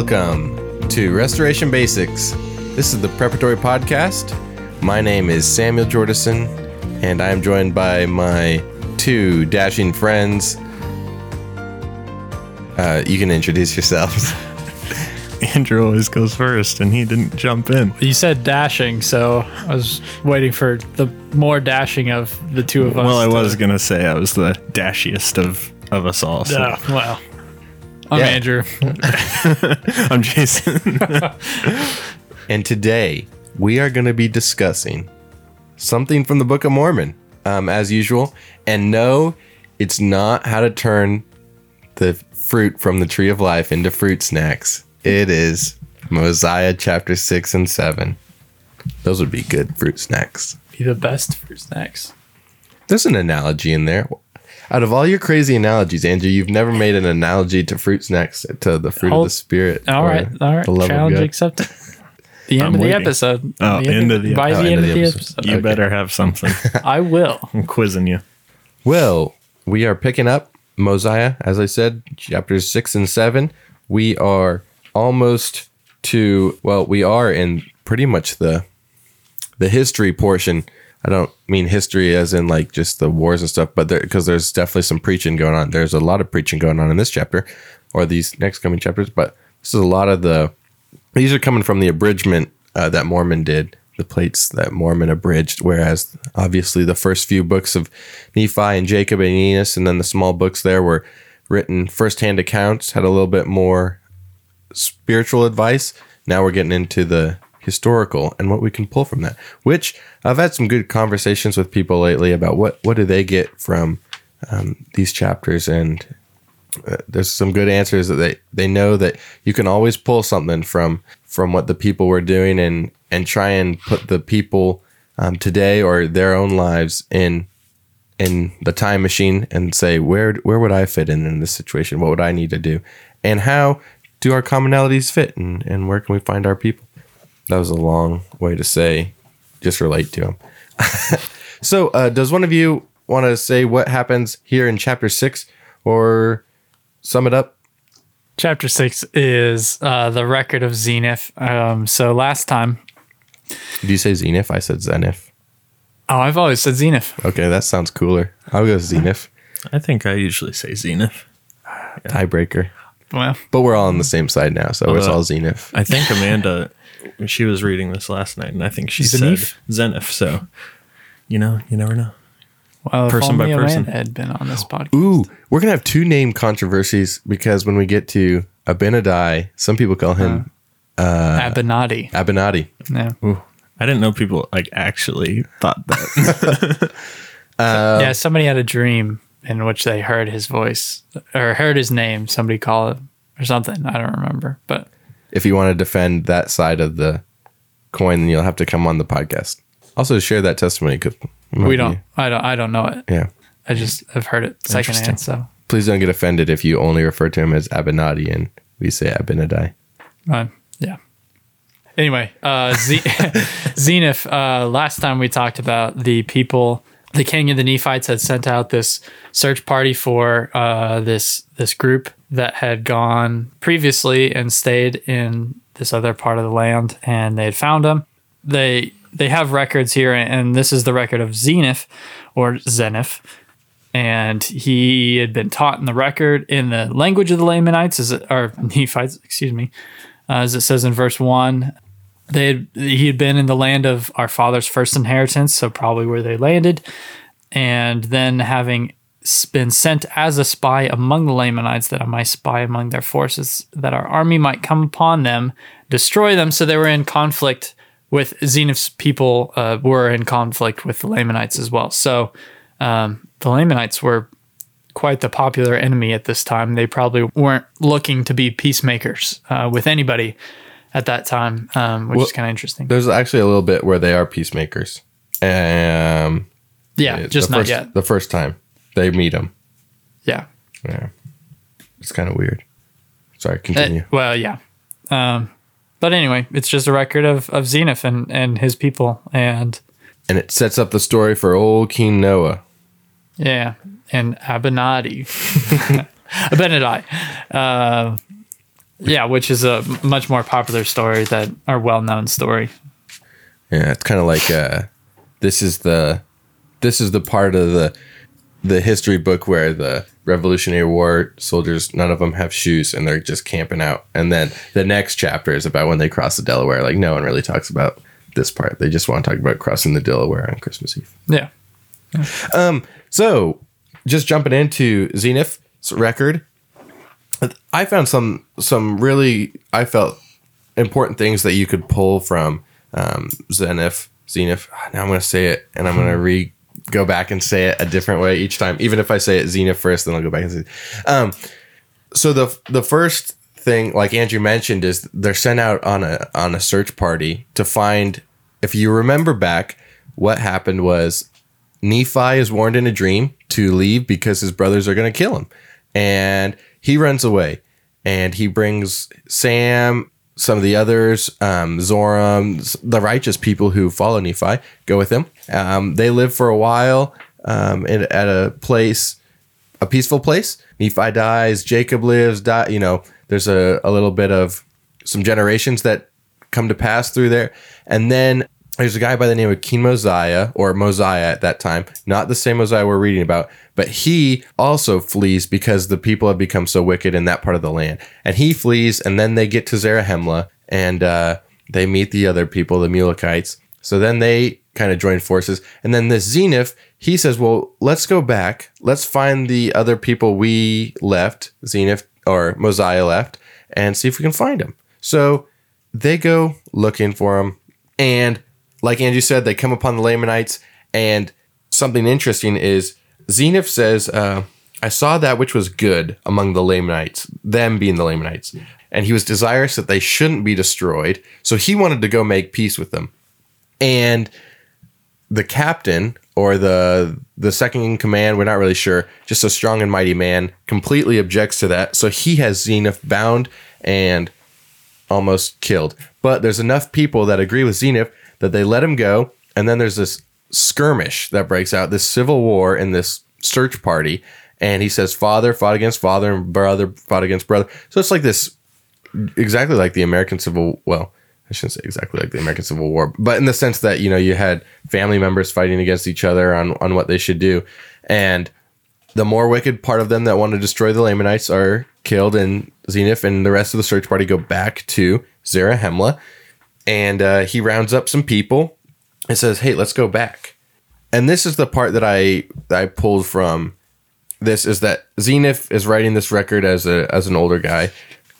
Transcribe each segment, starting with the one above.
Welcome to Restoration Basics. This is the Preparatory Podcast. My name is Samuel Jordison, and I am joined by my two dashing friends. Uh, you can introduce yourselves. Andrew always goes first, and he didn't jump in. You said dashing, so I was waiting for the more dashing of the two of us. Well, I to- was gonna say I was the dashiest of of us all. So. Yeah, well, I'm Yeah. Andrew. I'm Jason. And today we are going to be discussing something from the Book of Mormon, um, as usual. And no, it's not how to turn the fruit from the tree of life into fruit snacks. It is Mosiah chapter 6 and 7. Those would be good fruit snacks. Be the best fruit snacks. There's an analogy in there. Out of all your crazy analogies, Andrew, you've never made an analogy to fruit snacks to the fruit of the spirit. All right, all right. the love of Challenge accepted. The end I'm of the waiting. episode. Oh, end of the by episode. the Oh, end of the episode. you better have something. I will. I'm quizzing you. Well, we are picking up Mosiah, as I said, chapters six and seven. We are almost to well, we are in pretty much the the history portion. I don't mean history as in like just the wars and stuff, but there because there's definitely some preaching going on. There's a lot of preaching going on in this chapter or these next coming chapters, but this is a lot of the these are coming from the abridgment uh, that Mormon did, the plates that Mormon abridged. Whereas obviously the first few books of Nephi and Jacob and Enos, and then the small books there were written firsthand accounts, had a little bit more spiritual advice. Now we're getting into the historical and what we can pull from that. Which I've had some good conversations with people lately about what what do they get from um, these chapters and uh, there's some good answers that they they know that you can always pull something from from what the people were doing and and try and put the people um, today or their own lives in in the time machine and say where where would I fit in in this situation? What would I need to do? And how do our commonalities fit? And and where can we find our people? That was a long way to say just relate to him. so, uh, does one of you want to say what happens here in chapter six, or sum it up? Chapter six is uh, the record of Zeniff. Um, so last time, Did you say Zeniff? I said Zeniff. oh, I've always said Zeniff. Okay, that sounds cooler. I'll go Zeniff. I think I usually say Zeniff. Tiebreaker. Well, But we're all on the same side now, so it's Although- all Zeniff. I think Amanda, she was reading this last night, and I think she said Zeniff? Zeniff. So, you know, you never know. well, if Person by person. Amanda had been on this podcast. Ooh, we're gonna have two name controversies because when we get to Abinadi, some people call him uh, uh, Abenadi. Abinadi. Yeah. Ooh, I didn't know people like actually thought that. Um, yeah, somebody had a dream in which they heard his voice or heard his name. Somebody call it or something. I don't remember, but If you want to defend that side of the coin, then you'll have to come on the podcast. Also, share that testimony because we don't. I don't. I don't know it. Yeah. I just have heard it secondhand. So Please don't get offended if you only refer to him as Abinadi and we say Abinadi. Uh, yeah. Anyway, uh, Z- Zeniff. Uh, last time we talked about the people, the king of the Nephites had sent out this search party for uh, this this group that had gone previously and stayed in this other part of the land, and they had found them. They they have records here, and this is the record of Zeniff or Zeniff. And he had been taught in the record in the language of the Lamanites, as it, or Nephites, excuse me, uh, as it says in verse one, they had, he had been in the land of our father's first inheritance, so probably where they landed, and then having been sent as a spy among the Lamanites, that I might spy among their forces, that our army might come upon them, destroy them. So they were in conflict with Zeniff's people, uh, were in conflict with the Lamanites as well. So um, the Lamanites were quite the popular enemy at this time. They probably weren't looking to be peacemakers uh, with anybody at that time, um, which is kind of interesting. There's actually a little bit where they are peacemakers. Um, Yeah, just not first, yet. The first time they meet him. Yeah. Yeah. It's kind of weird. Sorry, Uh, continue. well, yeah. Um, but anyway, it's just a record of, of Zeniff and, and his people. And and it sets up the story for old King Noah. yeah, and Abenadi. Abenadi. Uh, Yeah, which is a much more popular story that our well-known story. Yeah, it's kind of like uh, this is the this is the part of the the history book where the Revolutionary War soldiers none of them have shoes and they're just camping out, and then the next chapter is about when they cross the Delaware. Like no one really talks about this part. They just want to talk about crossing the Delaware on Christmas Eve. Yeah. Um. So, just jumping into Zeniff's record, I found some some really I felt important things that you could pull from um, Zeniff. Zeniff. Now I'm going to say it, and I'm going to re go back and say it a different way each time. Even if I say it Zeniff first, then I'll go back and say. It. Um, so the the first thing, like Andrew mentioned, is they're sent out on a on a search party to find. If you remember back, what happened was Nephi is warned in a dream to leave because his brothers are going to kill him. And he runs away and he brings Sam, some of the others, um, Zoram, the righteous people who follow Nephi, go with him. Um, they live for a while um, in, at a place, a peaceful place. Nephi dies, Jacob lives, die, you know, there's a, a little bit of some generations that come to pass through there. And then there's a guy by the name of King Mosiah, or Mosiah at that time, not the same Mosiah we're reading about, but he also flees because the people have become so wicked in that part of the land. And he flees, and then they get to Zarahemla, and uh, they meet the other people, the Mulekites. So then they kind of join forces. And then this Zeniff, he says, Well, let's go back. Let's find the other people we left, Zeniff or Mosiah left, and see if we can find them. So they go looking for him. And like Andrew said, they come upon the Lamanites. And something interesting is Zeniff says, uh, I saw that which was good among the Lamanites, them being the Lamanites. And he was desirous that they shouldn't be destroyed. So he wanted to go make peace with them. And the captain or the the second in command, we're not really sure, just a strong and mighty man, completely objects to that. So he has Zeniff bound and almost killed. But there's enough people that agree with Zeniff that they let him go. And then there's this skirmish that breaks out, this civil war in this search party. And he says, father fought against father and brother fought against brother. So it's like this, exactly like the American Civil, well, I shouldn't say exactly like the American Civil War, but in the sense that, you know, you had family members fighting against each other on, on what they should do. And the more wicked part of them that want to destroy the Lamanites are killed, and Zeniff and the rest of the search party go back to Zarahemla. And uh, he rounds up some people and says, Hey, let's go back. And this is the part that I I pulled from this is that Zeniff is writing this record as a as an older guy,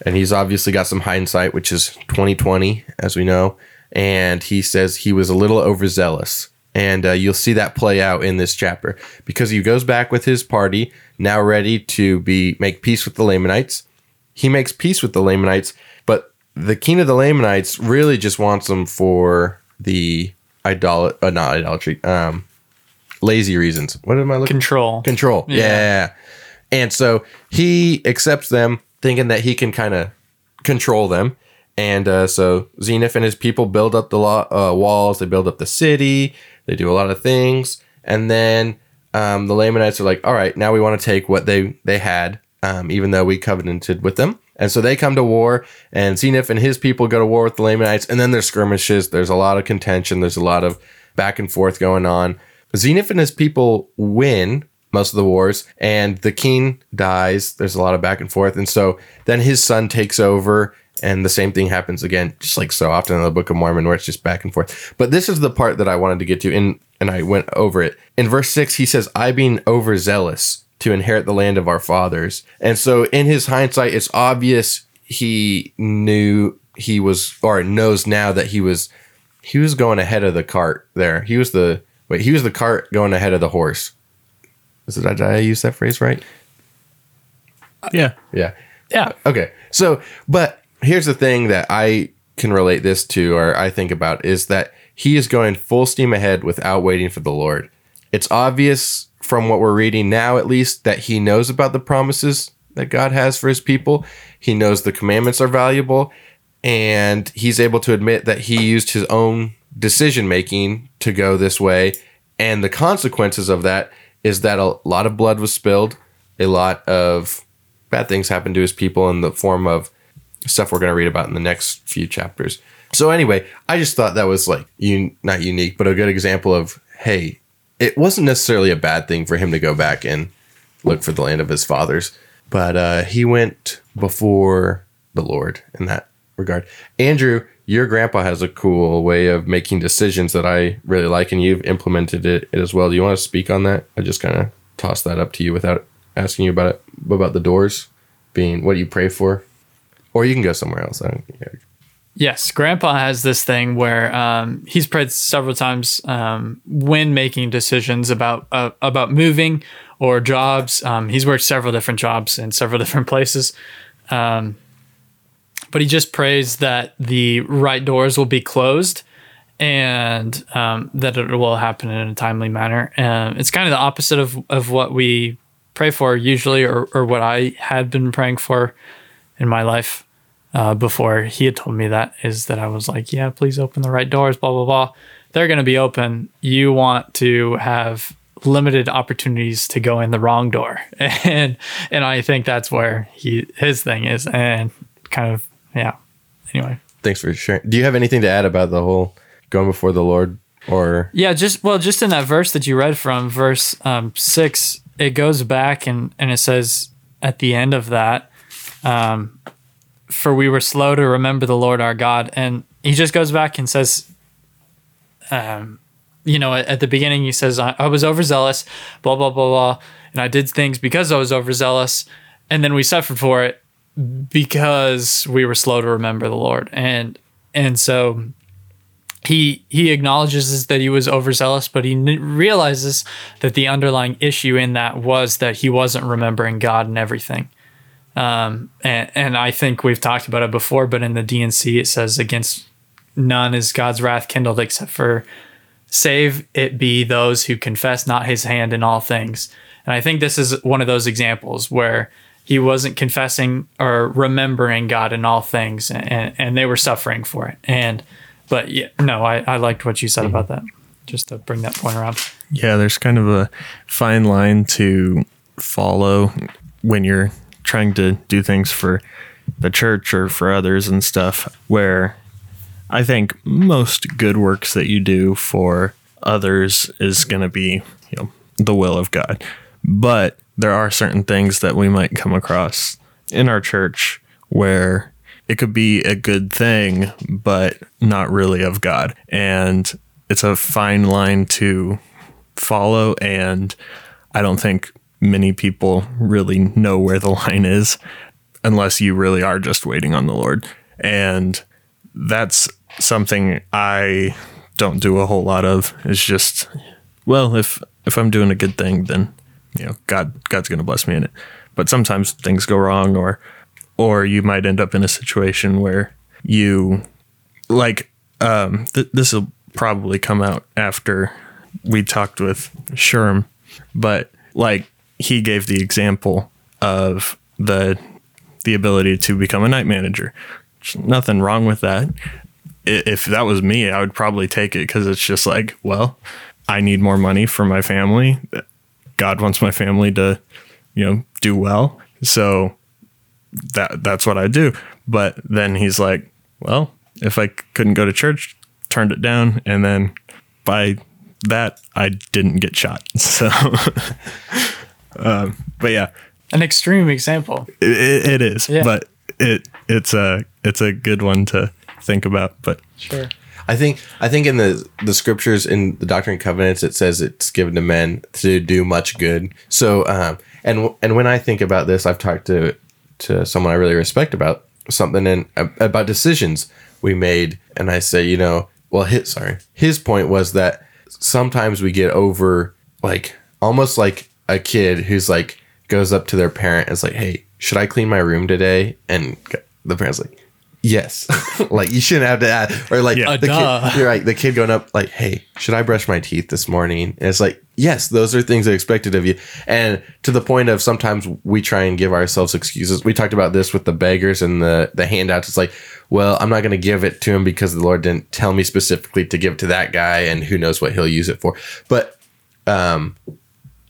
and he's obviously got some hindsight, which is 2020, as we know. And he says he was a little overzealous, and uh, you'll see that play out in this chapter because he goes back with his party now ready to be make peace with the Lamanites. He makes peace with the Lamanites, but the king of the Lamanites really just wants them for the idol uh, not idolatry, um, lazy reasons. What am I looking? Control. Control. Yeah. Yeah. And so he accepts them, thinking that he can kind of control them. And uh, so Zeniff and his people build up the lo- uh, walls. They build up the city. They do a lot of things. And then um, the Lamanites are like, "All right, now we want to take what they they had, um, even though we covenanted with them." And so they come to war, and Zeniff and his people go to war with the Lamanites. And then there's skirmishes. There's a lot of contention. There's a lot of back and forth going on. Zeniff and his people win most of the wars, and the king dies. There's a lot of back and forth, and so then his son takes over, and the same thing happens again, just like so often in the Book of Mormon, where it's just back and forth. But this is the part that I wanted to get to, and and I went over it in verse six. He says, "I being overzealous to inherit the land of our fathers," and so in his hindsight, it's obvious he knew he was or knows now that he was he was going ahead of the cart there. He was the wait, he was the cart going ahead of the horse. Is it, did I use that phrase right? Yeah. Yeah. Yeah. Okay. So, but here's the thing that I can relate this to, or I think about, is that he is going full steam ahead without waiting for the Lord. It's obvious from what we're reading now, at least, that he knows about the promises that God has for his people. He knows the commandments are valuable, and he's able to admit that he used his own decision making to go this way. And the consequences of that is that a lot of blood was spilled, a lot of bad things happened to his people in the form of stuff we're going to read about in the next few chapters. So anyway, I just thought that was like not unique, but a good example of hey, it wasn't necessarily a bad thing for him to go back and look for the land of his fathers, but uh, he went before the Lord in that regard. Andrew, your grandpa has a cool way of making decisions that I really like, and you've implemented it, as well. Do you want to speak on that? I just kind of tossed that up to you without asking you about it, about the doors being what you pray for, or you can go somewhere else. I don't. Yes, Grandpa has this thing where um, he's prayed several times um, when making decisions about uh, about moving or jobs. Um, he's worked several different jobs in several different places, um, but he just prays that the right doors will be closed and um, that it will happen in a timely manner. Um, it's kind of the opposite of of what we pray for usually, or or what I had been praying for in my life uh, before he had told me that is that I was like, yeah, please open the right doors, blah, blah, blah. They're going to be open. You want to have limited opportunities to go in the wrong door. And, and I think that's where he, his thing is. And kind of, yeah. Anyway. Thanks for sharing. Do you have anything to add about the whole going before the Lord or? Yeah, just, well, just in that verse that you read from verse um, six, it goes back and, and it says at the end of that, um, for we were slow to remember the Lord our God. And he just goes back and says, um, you know, at, at the beginning, he says, I, I was overzealous, blah, blah, blah, blah. And I did things because I was overzealous. And then we suffered for it because we were slow to remember the Lord. And, and so he, he acknowledges that he was overzealous, but he n- realizes that the underlying issue in that was that he wasn't remembering God and everything. Um, and, and I think we've talked about it before, but in the D&C, it says against none is God's wrath kindled except for save it be those who confess not his hand in all things. And I think this is one of those examples where he wasn't confessing or remembering God in all things and, and they were suffering for it. And, but yeah, no, I, I liked what you said about that, just to bring that point around. Yeah, there's kind of a fine line to follow when you're trying to do things for the church or for others and stuff where I think most good works that you do for others is going to be, you know, the will of God. But there are certain things that we might come across in our church where it could be a good thing, but not really of God. And it's a fine line to follow. And I don't think many people really know where the line is unless you really are just waiting on the Lord. And that's something I don't do a whole lot of. It's just well, if if I'm doing a good thing, then you know, God God's going to bless me in it. But sometimes things go wrong or or you might end up in a situation where you like um th- this will probably come out after we talked with Sherm, but like he gave the example of the the ability to become a night manager. There's nothing wrong with that. If that was me, I would probably take it because it's just like, well, I need more money for my family. God wants my family to, you know, do well. So that that's what I do. But then he's like, well, if I couldn't go to church, turned it down, and then by that I didn't get shot. So Um, but yeah, an extreme example. It, it is, Yeah. but it it's a it's a good one to think about. But Sure. I think I think in the the scriptures in the Doctrine and Covenants it says it's given to men to do much good. So um, and and when I think about this, I've talked to to someone I really respect about something and about decisions we made, and I say, you know, well, his sorry, his point was that sometimes we get over like almost like a kid who's like goes up to their parent and is like, hey, should I clean my room today? And the parent's like, yes like you shouldn't have to add or like Yeah. the duh. kid you're like the kid going up like hey should i brush my teeth this morning and it's like yes those are things I expected of you and to the point of sometimes we try and give ourselves excuses we talked about this with the beggars and the the handouts it's like well i'm not going to give it to him because the lord didn't tell me specifically to give it to that guy and who knows what he'll use it for but um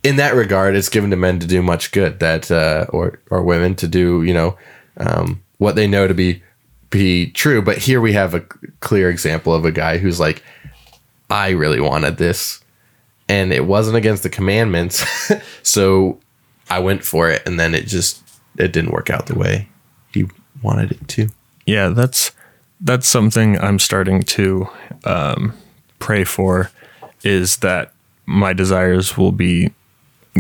in that regard, it's given to men to do much good that, uh, or or women to do, you know, um, what they know to be be true. But here we have a clear example of a guy who's like, I really wanted this, and it wasn't against the commandments, so I went for it, and then it just it didn't work out the way he wanted it to. Yeah, that's that's something I'm starting to um, pray for. Is that my desires will be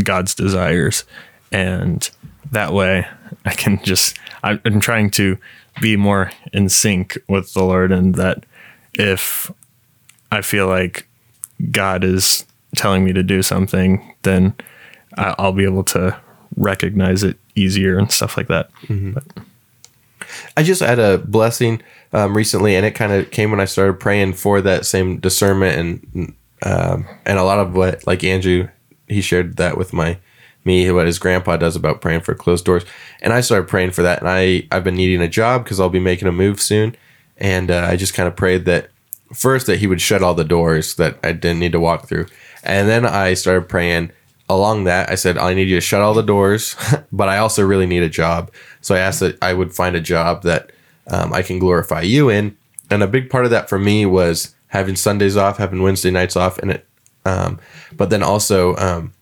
God's desires, and that way I can just I'm trying to be more in sync with the Lord, and that if I feel like God is telling me to do something, then I'll be able to recognize it easier and stuff like that. Mm-hmm. I just had a blessing um, recently, and it kind of came when I started praying for that same discernment and um, and a lot of what like Andrew he shared that with my me what his grandpa does about praying for closed doors, and I started praying for that, and I I've been needing a job because I'll be making a move soon, and uh, I just kind of prayed that first that he would shut all the doors that I didn't need to walk through, and then I started praying along that, I said, I need you to shut all the doors, but I also really need a job. So I asked that I would find a job that um, I can glorify you in. And a big part of that for me was having Sundays off, having Wednesday nights off, and it, um, but then also um,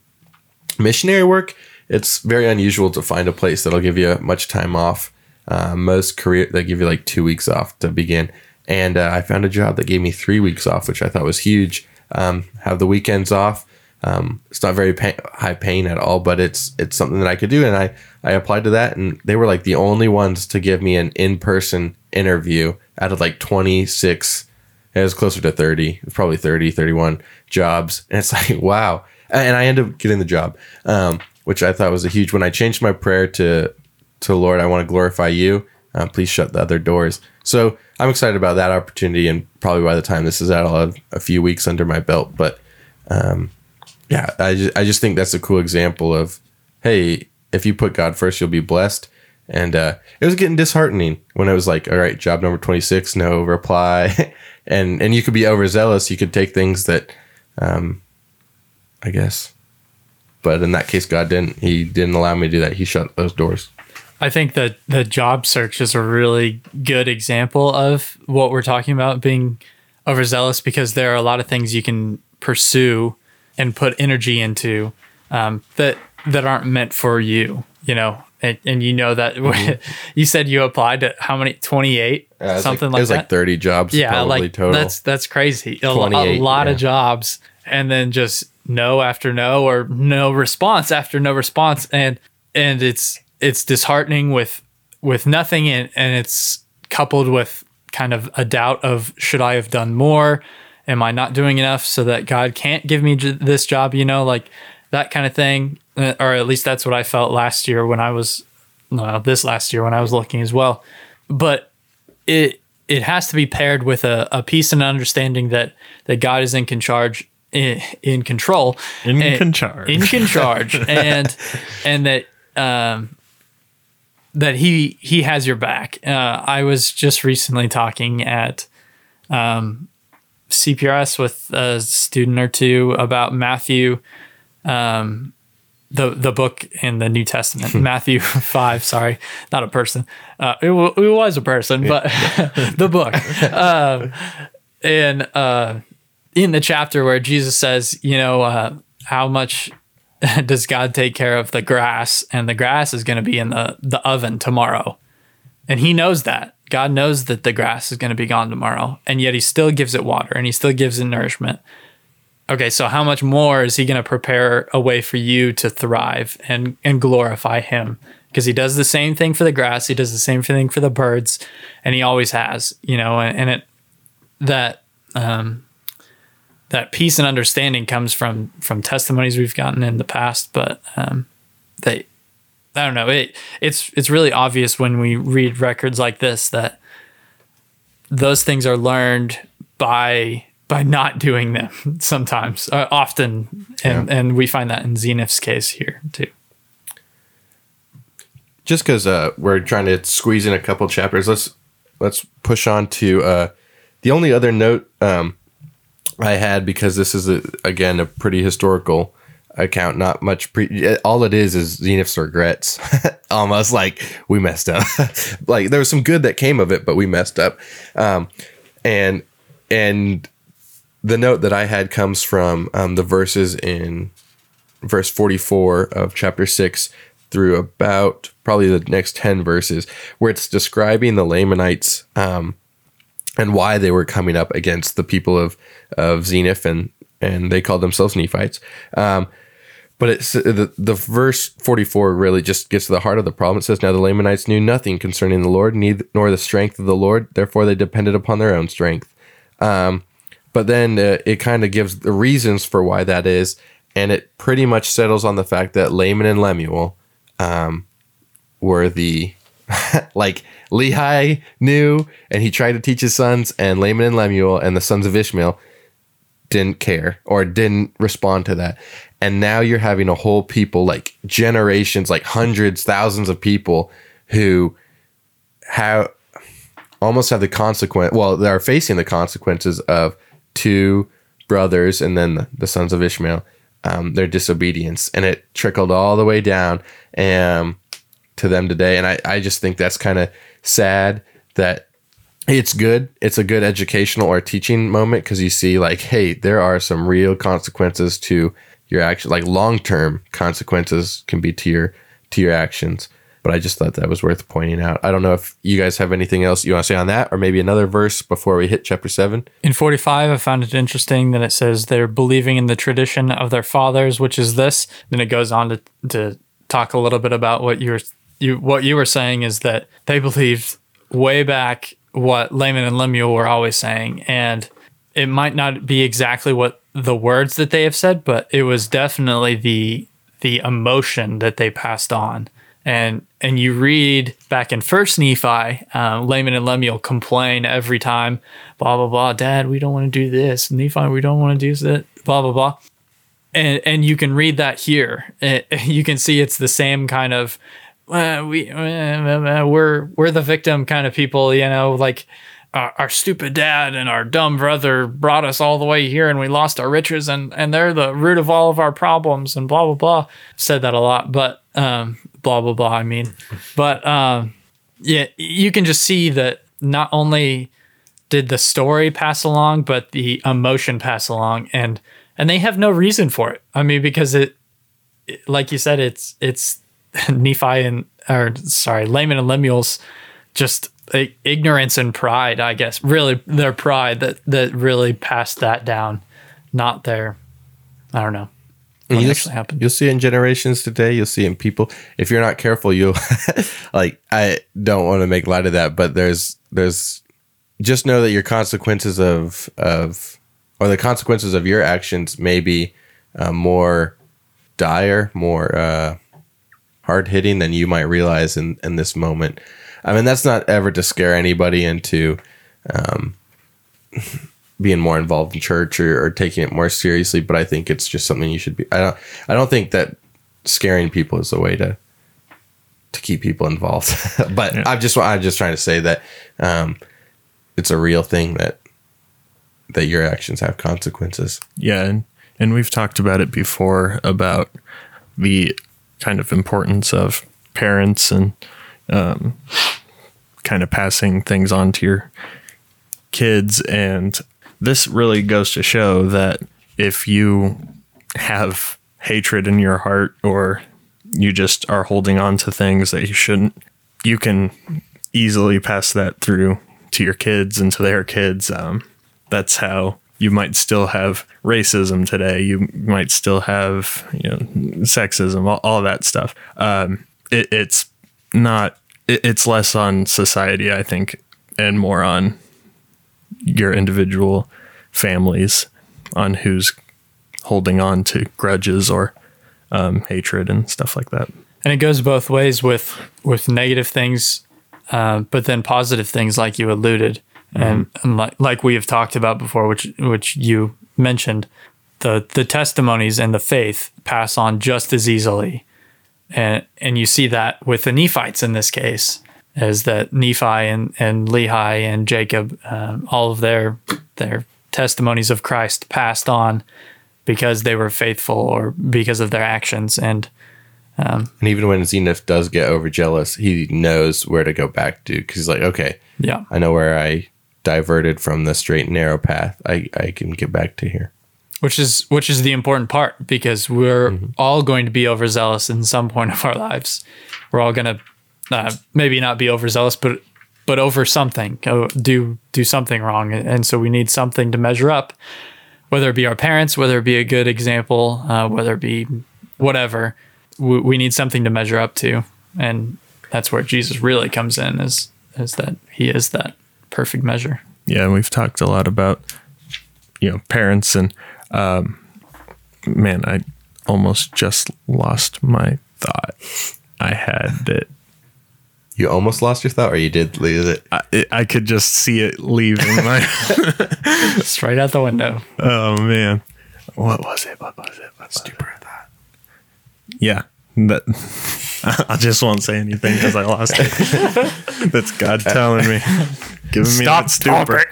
missionary work. It's very unusual to find a place that'll give you much time off. Uh, most career they give you like two weeks off to begin, and uh, I found a job that gave me three weeks off, which I thought was huge. Um, have the weekends off, um, it's not very pay- high paying at all, but it's it's something that I could do, and I I applied to that, and they were like the only ones to give me an in person interview out of like twenty six. It was closer to 30, probably 30, 31 jobs. And it's like, wow. And I ended up getting the job, um, which I thought was a huge when I changed my prayer to, to Lord, I want to glorify you. Uh, please shut the other doors. So I'm excited about that opportunity. And probably by the time this is out, I'll have a few weeks under my belt. But um, yeah, I just, I just think that's a cool example of, hey, if you put God first, you'll be blessed. And uh, it was getting disheartening when it was like, all right, job number 26, no reply. and and you could be overzealous. You could take things that, um, I guess. But in that case, God didn't. He didn't allow me to do that. He shut those doors. I think that the job search is a really good example of what we're talking about being overzealous because there are a lot of things you can pursue and put energy into um, that that aren't meant for you. You know, and, and you know that mm-hmm. you said you applied to how many 28 uh, something like, like, it was that like 30 jobs yeah like total. that's that's crazy a, a lot yeah. of jobs and then just no after no or no response after no response and and it's it's disheartening with with nothing and and it's coupled with kind of a doubt of should I have done more am I not doing enough so that God can't give me j- this job? You know, like that kind of thing. Uh, or at least that's what I felt last year when I was, well, this last year when I was looking as well. But it it has to be paired with a, a peace and understanding that that God is in charge in, in control in and, charge in charge and and that um that he he has your back. Uh, I was just recently talking at um, CPRS with a student or two about Matthew, um, the the book in the New Testament, Matthew five. Sorry, not a person. Uh, it, w- it was a person, but the book. Uh, and uh, in the chapter where Jesus says, you know, uh, how much does God take care of the grass, and the grass is going to be in the the oven tomorrow, and He knows that. God knows that the grass is going to be gone tomorrow, and yet He still gives it water and He still gives it nourishment. Okay, so how much more is He going to prepare a way for you to thrive and and glorify Him? Because He does the same thing for the grass, He does the same thing for the birds, and He always has. You know, and, and it that um, that peace and understanding comes from from testimonies we've gotten in the past, but um, they I don't know. It it's it's really obvious when we read records like this that those things are learned by by not doing them sometimes uh, often and yeah. and we find that in Zeniff's case here too. Just because uh, we're trying to squeeze in a couple chapters, let's let's push on to uh, the only other note um, I had because this is a, again a pretty historical account. Not much. Pre- all it is is Zeniff's regrets. Almost like we messed up. like there was some good that came of it, but we messed up. Um, and and the note that I had comes from um, the verses in verse 44 of chapter 6 through about probably the next 10 verses where it's describing the Lamanites um, and why they were coming up against the people of, of Zeniff and, and they called themselves Nephites. Um, but it's the, the verse 44 really just gets to the heart of the problem. It says, Now the Lamanites knew nothing concerning the Lord, neither, nor the strength of the Lord. Therefore, they depended upon their own strength. Um, but then uh, it kind of gives the reasons for why that is. And it pretty much settles on the fact that Laman and Lemuel um, were the, like, Lehi knew and he tried to teach his sons, and Laman and Lemuel and the sons of Ishmael didn't care or didn't respond to that. And now you're having a whole people, like generations, like hundreds, thousands of people who have almost have the consequence. Well, they are facing the consequences of two brothers and then the, sons of Ishmael, um, their disobedience, and it trickled all the way down um, to them today. And I, I just think that's kind of sad that it's good. It's a good educational or teaching moment because you see, like, hey, there are some real consequences to your action. Like long term consequences can be to your to your actions. But I just thought that was worth pointing out. I don't know if you guys have anything else you want to say on that, or maybe another verse before we hit chapter seven. In 45, I found it interesting that it says they're believing in the tradition of their fathers, which is this. Then it goes on to, to talk a little bit about what you were you what you were saying is that they believed way back what Laman and Lemuel were always saying, and it might not be exactly what the words that they have said, but it was definitely the the emotion that they passed on. And and you read back in First Nephi, um, Laman and Lemuel complain every time, blah blah blah. Dad, we don't want to do this. Nephi, we don't want to do that. Blah blah blah. And and you can read that here. It, you can see it's the same kind of uh, we uh, we're we're the victim kind of people. You know, like our, our, stupid dad and our dumb brother brought us all the way here and we lost our riches and, and they're the root of all of our problems and blah, blah, blah. Said that a lot, but, um, blah, blah, blah. I mean, but, um, yeah, you can just see that not only did the story pass along, but the emotion pass along and, and they have no reason for it. I mean, because it, it like you said, it's, it's Nephi and, or sorry, Laman and Lemuel's just ignorance and pride, I guess. Really, their pride that that really passed that down, not their. I don't know. What you'll, actually happened. You'll see in generations today. You'll see in people. If you're not careful, you'll like. I don't want to make light of that, but there's there's just know that your consequences of of or the consequences of your actions may be uh, more dire, more uh, hard hitting than you might realize in in this moment. I mean, that's not ever to scare anybody into um, being more involved in church or, or, taking it more seriously. But I think it's just something you should be. I don't. I don't think that scaring people is the way to to keep people involved. but yeah. I'm just I'm just trying to say that um, it's a real thing that that your actions have consequences. Yeah, and and we've talked about it before about the kind of importance of parents and um, kind of passing things on to your kids. And this really goes to show that if you have hatred in your heart or you just are holding on to things that you shouldn't, you can easily pass that through to your kids and to their kids. Um, that's how you might still have racism today. You might still have you know sexism, all, all that stuff. Um, it, it's not it's less on society i think and more on your individual families on who's holding on to grudges or um, hatred and stuff like that. And it goes both ways with with negative things uh, but then positive things like you alluded mm-hmm. and, and like, like we have talked about before which which you mentioned the the testimonies and the faith pass on just as easily. And and you see that with the Nephites in this case, as that Nephi and and Lehi and Jacob, um, all of their their testimonies of Christ passed on because they were faithful or because of their actions. And And even when Zeniff does get overjealous, he knows where to go back to because he's like, okay, yeah, I know where I diverted from the straight and narrow path. I, I can get back to here. which is which is the important part because we're all going to be overzealous in some point of our lives. We're all going to uh, maybe not be overzealous, but but over something, go do do something wrong, and so we need something to measure up. Whether it be our parents, whether it be a good example, uh, whether it be whatever, we, we need something to measure up to, and that's where Jesus really comes in. Is is that he is that perfect measure. Yeah, we've talked a lot about you know parents and um, man, I almost just lost my thought. I had it. You almost lost your thought, or you did lose it. I, it, I could just see it leaving my. Straight out the window. oh man, what was it? What was it? What Stupid thought. Yeah, that. I just won't say anything because I lost it. That's God telling me, giving me that stupor.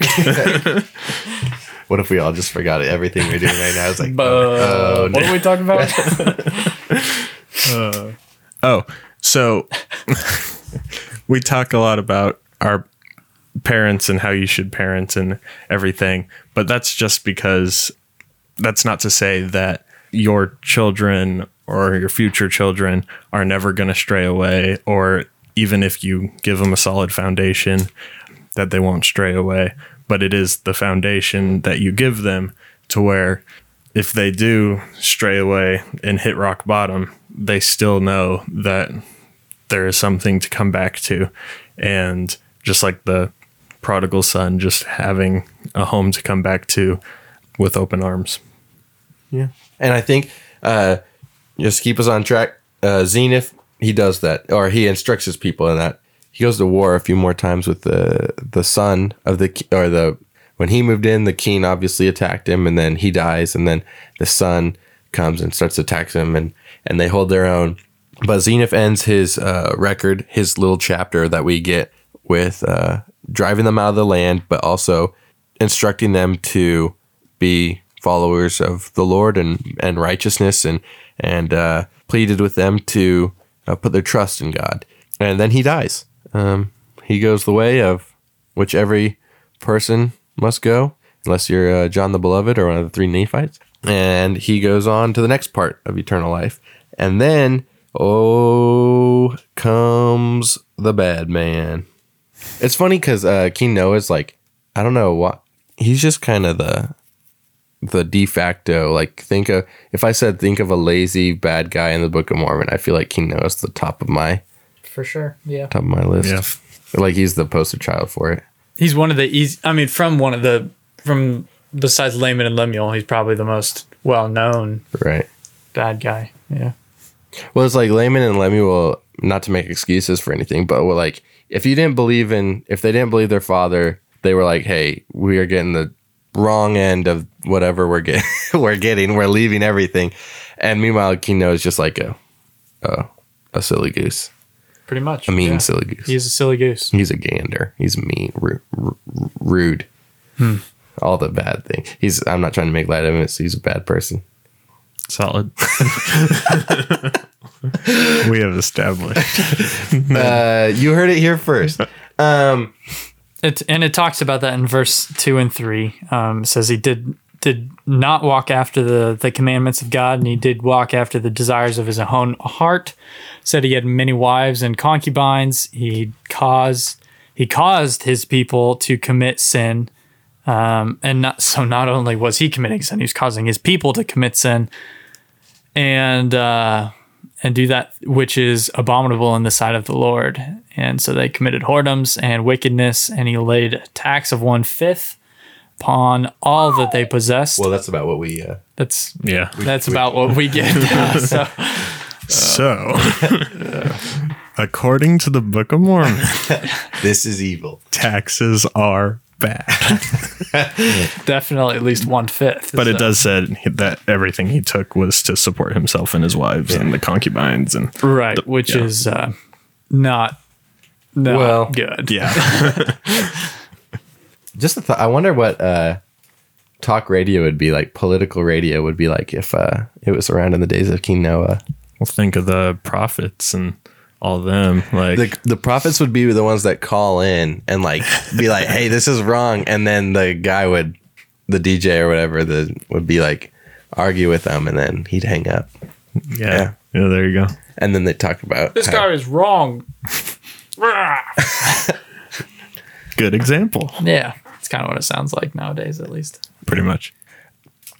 What if we all just forgot it? Everything we're doing right now is like, Uh, oh, what are we talking about? Oh, so we talk a lot about our parents and how you should parent and everything, but that's just because that's not to say that your children or your future children are never going to stray away, or even if you give them a solid foundation, that they won't stray away. But it is the foundation that you give them to where if they do stray away and hit rock bottom, they still know that there is something to come back to. And just like the prodigal son, just having a home to come back to with open arms. Yeah. And I think uh just keep us on track. Uh Zeniff, he does that or he instructs his people in that. He goes to war a few more times with the the son of the or the when he moved in, the king obviously attacked him and then he dies and then the son comes and starts to attack him and and they hold their own. But Zeniff ends his uh record, his little chapter that we get with uh driving them out of the land, but also instructing them to be followers of the Lord and and righteousness and and uh, pleaded with them to uh, put their trust in God. And then he dies. Um, he goes the way of which every person must go, unless you're uh, John the Beloved or one of the three Nephites. And he goes on to the next part of eternal life. And then, oh, comes the bad man. It's funny because uh, King Noah's like, I don't know what he's just kind of the the de facto like think of if I said think of a lazy bad guy in the Book of Mormon, I feel like King Noah's the top of my For sure. Yeah. top of my list. Yeah. Like he's the poster child for it. He's one of the easy. I mean, from one of the from besides Laman and Lemuel, he's probably the most well known Right. bad guy. Yeah. Well, it's like Laman and Lemuel, not to make excuses for anything, but well, like if you didn't believe in, if they didn't believe their father, they were like, "Hey, we are getting the wrong end of whatever we're getting. we're getting. We're leaving everything." And meanwhile, King Noah is just like a, a, a silly goose, Pretty much. a mean yeah. silly goose. He's a silly goose. He's a gander. He's mean, ru- ru- rude. Hmm. All the bad thing. He's. I'm not trying to make light of him. He's a bad person. Solid. we have established. Uh, you heard it here first. Um, It and it talks about that in verse two and three. Um, it says he did did not walk after the the commandments of God, and he did walk after the desires of his own heart. Said he had many wives and concubines. He caused he caused his people to commit sin. Um, and not so not only was he committing sin, he was causing his people to commit sin, and uh, and do that which is abominable in the sight of the Lord. And so they committed whoredoms and wickedness, and he laid a tax of one fifth upon all that they possessed. well, that's about what we. Uh, that's Yeah. that's about what we get. so So, according to the Book of Mormon, this is evil. taxes are bad. definitely at least one fifth. But it does say that everything he took was to support himself and his wives and the concubines and right, which yeah. is uh, not not Well, good. yeah. Just a thought. I wonder what uh, talk radio would be like political radio would be like if uh, it was around in the days of King Noah. Well, think of the prophets and all of them. Like, The the prophets would be the ones that call in and like be like, "Hey, this is wrong," and then the guy would, the DJ or whatever, the would be like argue with them, and then he'd hang up, yeah, yeah, there you go. and then they talk about This how- guy is wrong. Good example, yeah, it's kind of what it sounds like nowadays, at least. pretty much.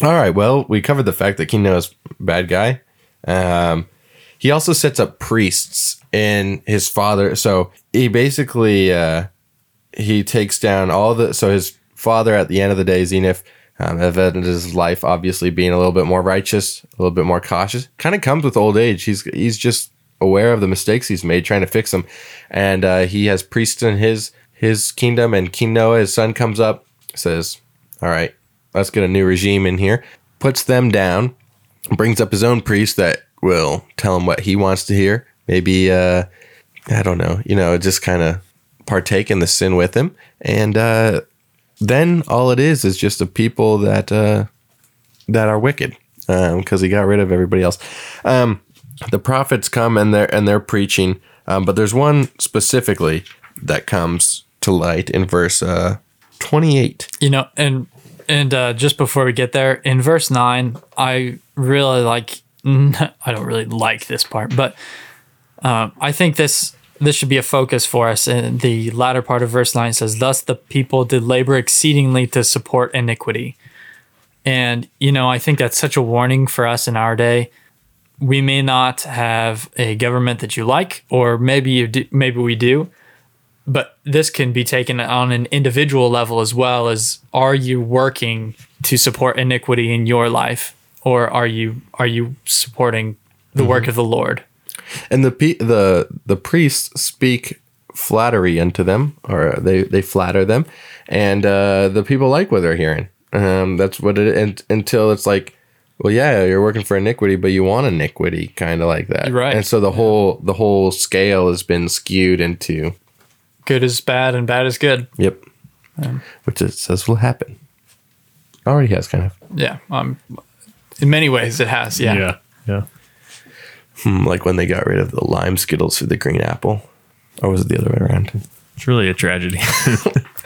All right. Well, we covered the fact that King Noah's a bad guy. Um, he also sets up priests in his father. So he basically uh, he takes down all the. So his father, at the end of the day, Zeniff, um, evident his life, obviously being a little bit more righteous, a little bit more cautious. Kind of comes with old age. He's he's just aware of the mistakes he's made, trying to fix them, and uh, he has priests in his his kingdom. And King Noah, his son, comes up, says, "All right, let's get a new regime in here." Puts them down, brings up his own priest that will tell him what he wants to hear. Maybe uh, I don't know, you know, just kind of partake in the sin with him, and uh, then all it is is just a people that uh, that are wicked because he got rid of everybody else. Um, the prophets come and they're and they're preaching, um, but there's one specifically that comes to light in verse uh, 28. You know, and and uh, just before we get there, in verse nine, I really like. I don't really like this part, but um, I think this this should be a focus for us. And the latter part of verse nine says, "Thus the people did labor exceedingly to support iniquity." And you know, I think that's such a warning for us in our day. We may not have a government that you like, or maybe you do, maybe we do, but this can be taken on an individual level as well as are you working to support iniquity in your life or are you are you supporting the work of the lord And the pe- the the priests speak flattery unto them, or they they flatter them, and uh, the people like what they're hearing. Um, that's what it and, until it's like, well, yeah, you're working for iniquity, but you want iniquity, kind of like that, Right. And so the whole the whole scale has been skewed into good is bad and bad is good yep, which it says will happen. Already has kind of yeah um in many ways it has yeah, yeah, yeah. Hmm, like when they got rid of the lime skittles for the green apple, or was it the other way around? It's really a tragedy.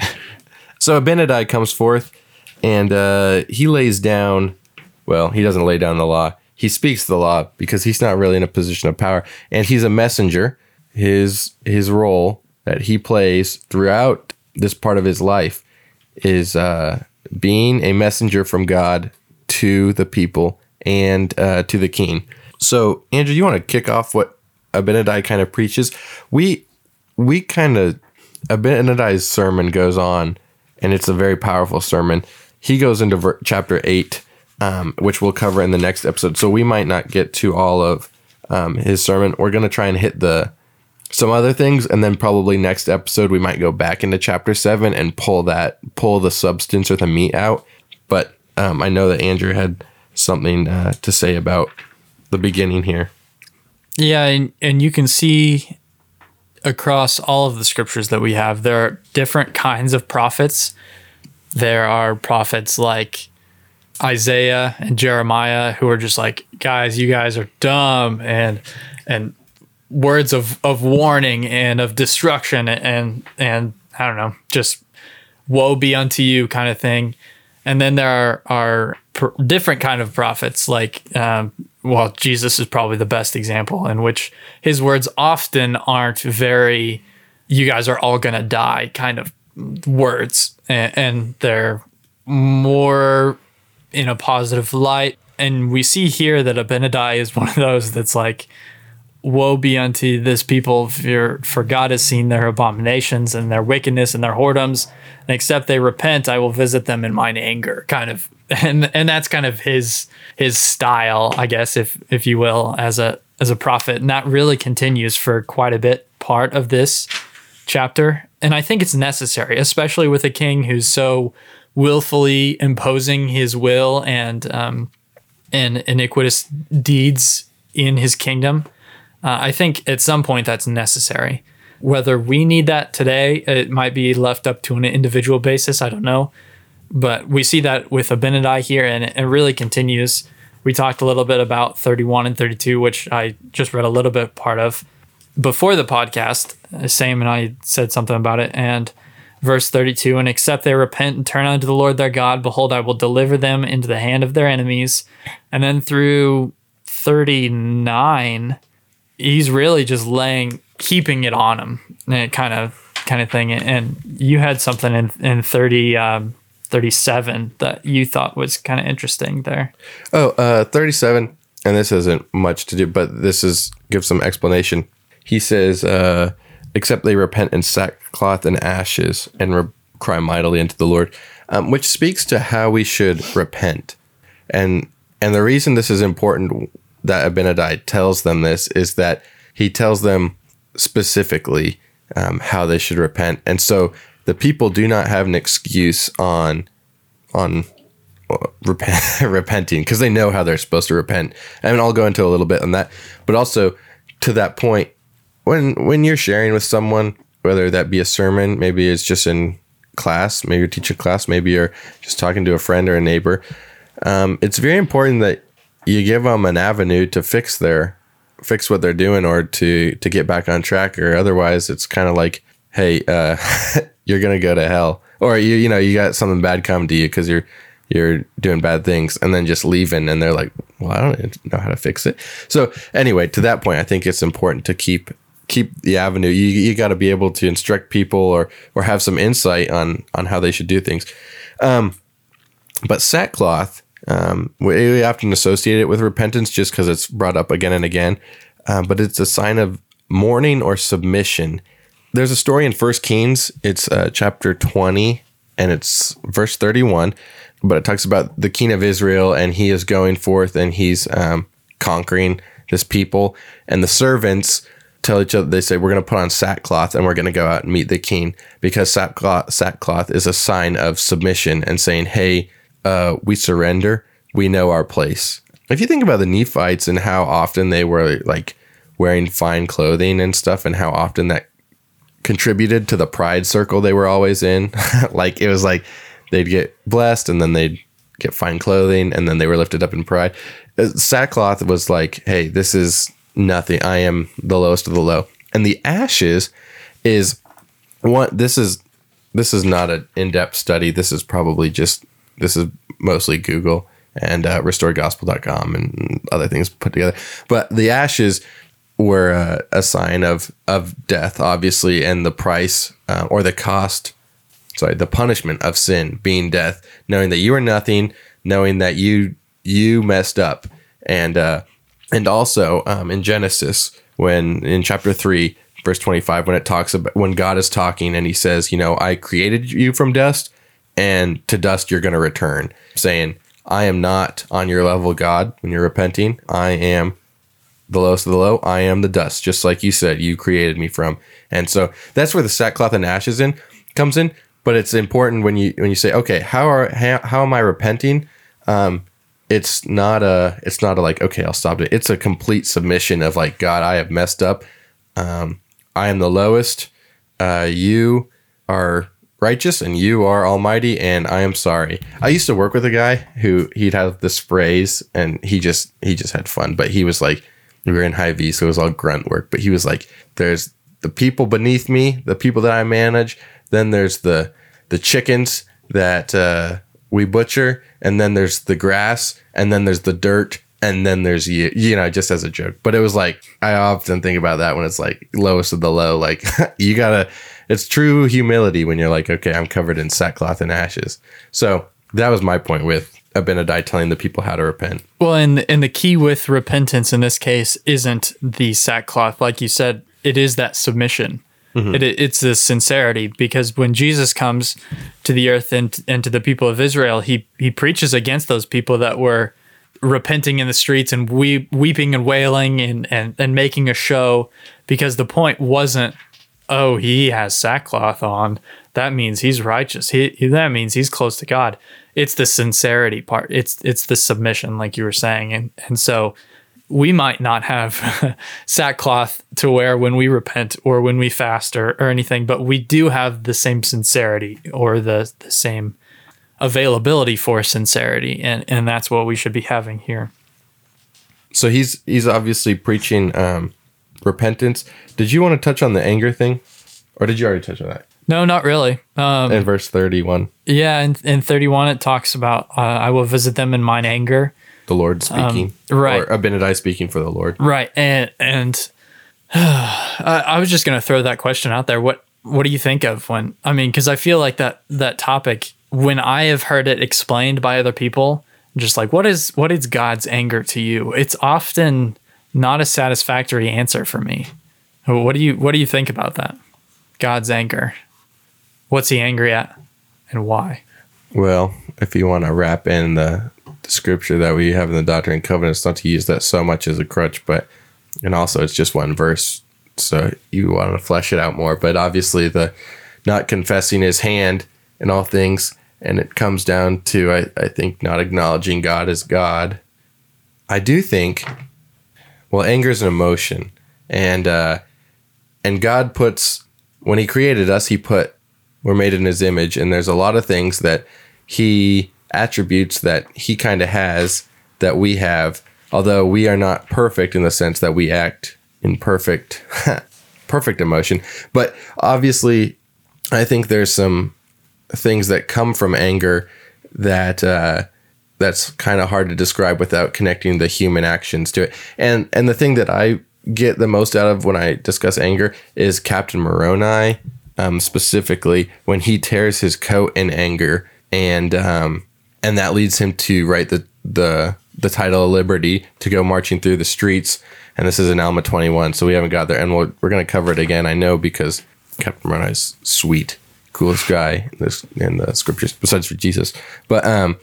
So Abinadi comes forth and uh, he lays down, well, he doesn't lay down the law. He speaks the law because he's not really in a position of power. And he's a messenger. His his role that he plays throughout this part of his life is uh, being a messenger from God to the people and uh, to the king. So, Andrew, you want to kick off what Abinadi kind of preaches? We we kind of Abinadi's sermon goes on, and it's a very powerful sermon. He goes into ver- chapter eight, um, which we'll cover in the next episode. So we might not get to all of um, his sermon. We're gonna try and hit the some other things, and then probably next episode we might go back into chapter seven and pull that pull the substance or the meat out. But um, I know that Andrew had something uh, to say about the beginning here. Yeah, and, and you can see across all of the scriptures that we have, there are different kinds of prophets. There are prophets like Isaiah and Jeremiah who are just like, guys, you guys are dumb and and words of, of warning and of destruction and and I don't know, just woe be unto you kind of thing. And then there are, are different kind of prophets, like, um, well, Jesus is probably the best example, in which his words often aren't very, you guys are all going to die kind of words. And, and they're more in a positive light. And we see here that Abinadi is one of those that's like, woe be unto this people for, for God has seen their abominations and their wickedness and their whoredoms and except they repent I will visit them in mine anger kind of and and that's kind of his his style I guess if if you will as a as a prophet and that really continues for quite a bit part of this chapter and I think it's necessary especially with a king who's so willfully imposing his will and um and iniquitous deeds in his kingdom uh, I think at some point that's necessary. Whether we need that today, it might be left up to an individual basis. I don't know. But we see that with Abinadi here, and it really continues. We talked a little bit about 31 and 32, which I just read a little bit part of before the podcast. Sam and I said something about it, and verse 32 and except they repent and turn unto the lord their god behold i will deliver them into the hand of their enemies and then through 39 he's really just laying keeping it on him kind of kind of thing and you had something in in 30 um, 37 that you thought was kind of interesting there Oh, uh, 37, and this isn't much to do, but this is give some explanation. He says, uh, except they repent in sackcloth and ashes and re- cry mightily unto the Lord, um, which speaks to how we should repent. And and the reason this is important that Abinadi tells them this is that he tells them specifically um, how they should repent, and so the people do not have an excuse on on repent, repenting because they know how they're supposed to repent. And I'll go into a little bit on that, but also to that point, when when you're sharing with someone, whether that be a sermon, maybe it's just in class, maybe you're teaching class, maybe you're just talking to a friend or a neighbor, um, it's very important that you give them an avenue to fix their fix what they're doing or to to get back on track, or otherwise it's kind of like, hey, uh, you're gonna go to hell, or you you know you got something bad come to you because you're you're doing bad things and then just leaving and they're like well i don't know how to fix it. So anyway to that point i think it's important to keep keep the avenue. You, you got to be able to instruct people or or have some insight on on how they should do things. Um but sackcloth um we often associate it with repentance just because it's brought up again and again. Uh, but it's a sign of mourning or submission there's a story in first kings. It's uh, chapter 20 and it's verse 31 but it talks about the king of israel and he is going forth and he's um, conquering this people. And the servants tell each other they say we're going to put on sackcloth and we're going to go out and meet the king because sackcloth, sackcloth is a sign of submission and saying hey uh, we surrender. We know our place. If you think about the nephites and how often they were like wearing fine clothing and stuff and how often that contributed to the pride circle they were always in. like it was like they'd get blessed and then they'd get fine clothing and then they were lifted up in pride. Uh, Sackcloth was like, hey, this is nothing. I am the lowest of the low. And the ashes is one this is this is not an in-depth study. This is probably just this is mostly Google and uh, restoredgospel.com and other things put together. But the ashes were uh, a sign of of death, obviously, and the price uh, or the cost, sorry, the punishment of sin being death. Knowing that you are nothing, knowing that you you messed up, and uh, and also um, in Genesis when in chapter three, verse twenty five, when it talks about when God is talking and He says, you know, I created you from dust, and to dust you're going to return, saying. I am not on your level, God, when you're repenting. I am the lowest of the low. I am the dust, just like you said, you created me from. And so that's where the sackcloth and ashes in comes in. But it's important when you when you say, okay, how are how, how am I repenting? Um, it's not a it's not a like okay, I'll stop it. It's a complete submission of like God, I have messed up. Um, I am the lowest. Uh, you are righteous and you are almighty and I am sorry. I used to work with a guy who he'd have this phrase and he just he just had fun, but he was like we were in high V, so it was all grunt work. But he was like, "There's the people beneath me, the people that I manage. Then there's the the chickens that uh, we butcher, and then there's the grass, and then there's the dirt, and then there's you. You know, just as a joke. But it was like I often think about that when it's like lowest of the low. Like you gotta. It's true humility when you're like, okay, I'm covered in sackcloth and ashes. So that was my point with Abinadi telling the people how to repent. Well, and and the key with repentance in this case isn't the sackcloth, like you said. It is that submission. Mm-hmm. It, it's the sincerity because when Jesus comes to the earth and and to the people of Israel, he he preaches against those people that were repenting in the streets and we weeping and wailing and and and making a show because the point wasn't oh he has sackcloth on that means he's righteous. He, he that means he's close to God. It's the sincerity part. It's it's the submission like you were saying. And and so we might not have sackcloth to wear when we repent or when we fast or, or anything but we do have the same sincerity or the the same availability for sincerity, and and that's what we should be having here. So he's he's obviously preaching um, repentance. Did you want to touch on the anger thing, or did you already touch on that No, not really. Um, in verse thirty-one? yeah, in, in 31, it talks about, uh, I will visit them in mine anger. The Lord speaking, right. Or Abinadi speaking for the Lord. Right. And, and I, I was just going to throw that question out there. What, what do you think of when, I mean, cause I feel like that, that topic, when I have heard it explained by other people, just like, what is, what is God's anger to you? It's often not a satisfactory answer for me. What do you, what do you think about that? God's anger. What's he angry at and why? Well, if you want to wrap in the, the scripture that we have in the Doctrine and Covenants, not to use that so much as a crutch, but and also it's just one verse, so you want to flesh it out more. But obviously, the not confessing His hand in all things, and it comes down to I, I think not acknowledging God as God. I do think, well, anger is an emotion, and uh, and God puts when He created us, He put we're made in His image, and there's a lot of things that He attributes that He kind of has that we have, although we are not perfect in the sense that we act in perfect perfect emotion. But obviously, I think there's some things that come from anger that uh, that's kind of hard to describe without connecting the human actions to it. And and the thing that I get the most out of when I discuss anger is Captain Moroni, um, specifically when he tears his coat in anger, and um, and that leads him to write the the the title of Liberty to go marching through the streets. And this is in Alma 21, so we haven't got there, and we'll, we're going to cover it again. I know because Captain Moroni is sweet, coolest guy in, this, in the scriptures besides for Jesus. But um,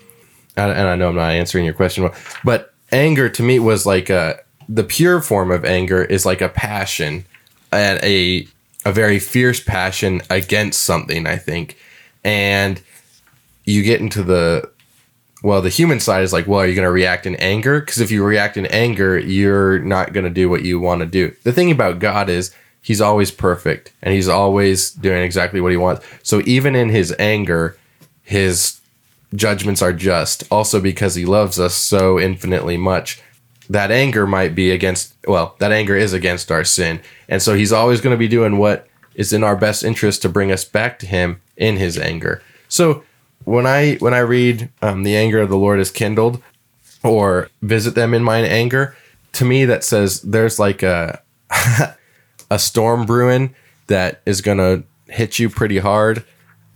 and and I know I'm not answering your question, well, but anger to me was like a the pure form of anger is like a passion and a a very fierce passion against something. I think, and you get into the well, the human side is like, well, are you going to react in anger? Because if you react in anger, you're not going to do what you want to do. The thing about God is he's always perfect and he's always doing exactly what he wants. So even in his anger, his judgments are just. Also because he loves us so infinitely much. That anger might be against, well, that anger is against our sin. And so he's always going to be doing what is in our best interest to bring us back to him in his anger. So when I when I read um, the anger of the Lord is kindled, or visit them in mine anger, to me that says there's like a a storm brewing that is gonna hit you pretty hard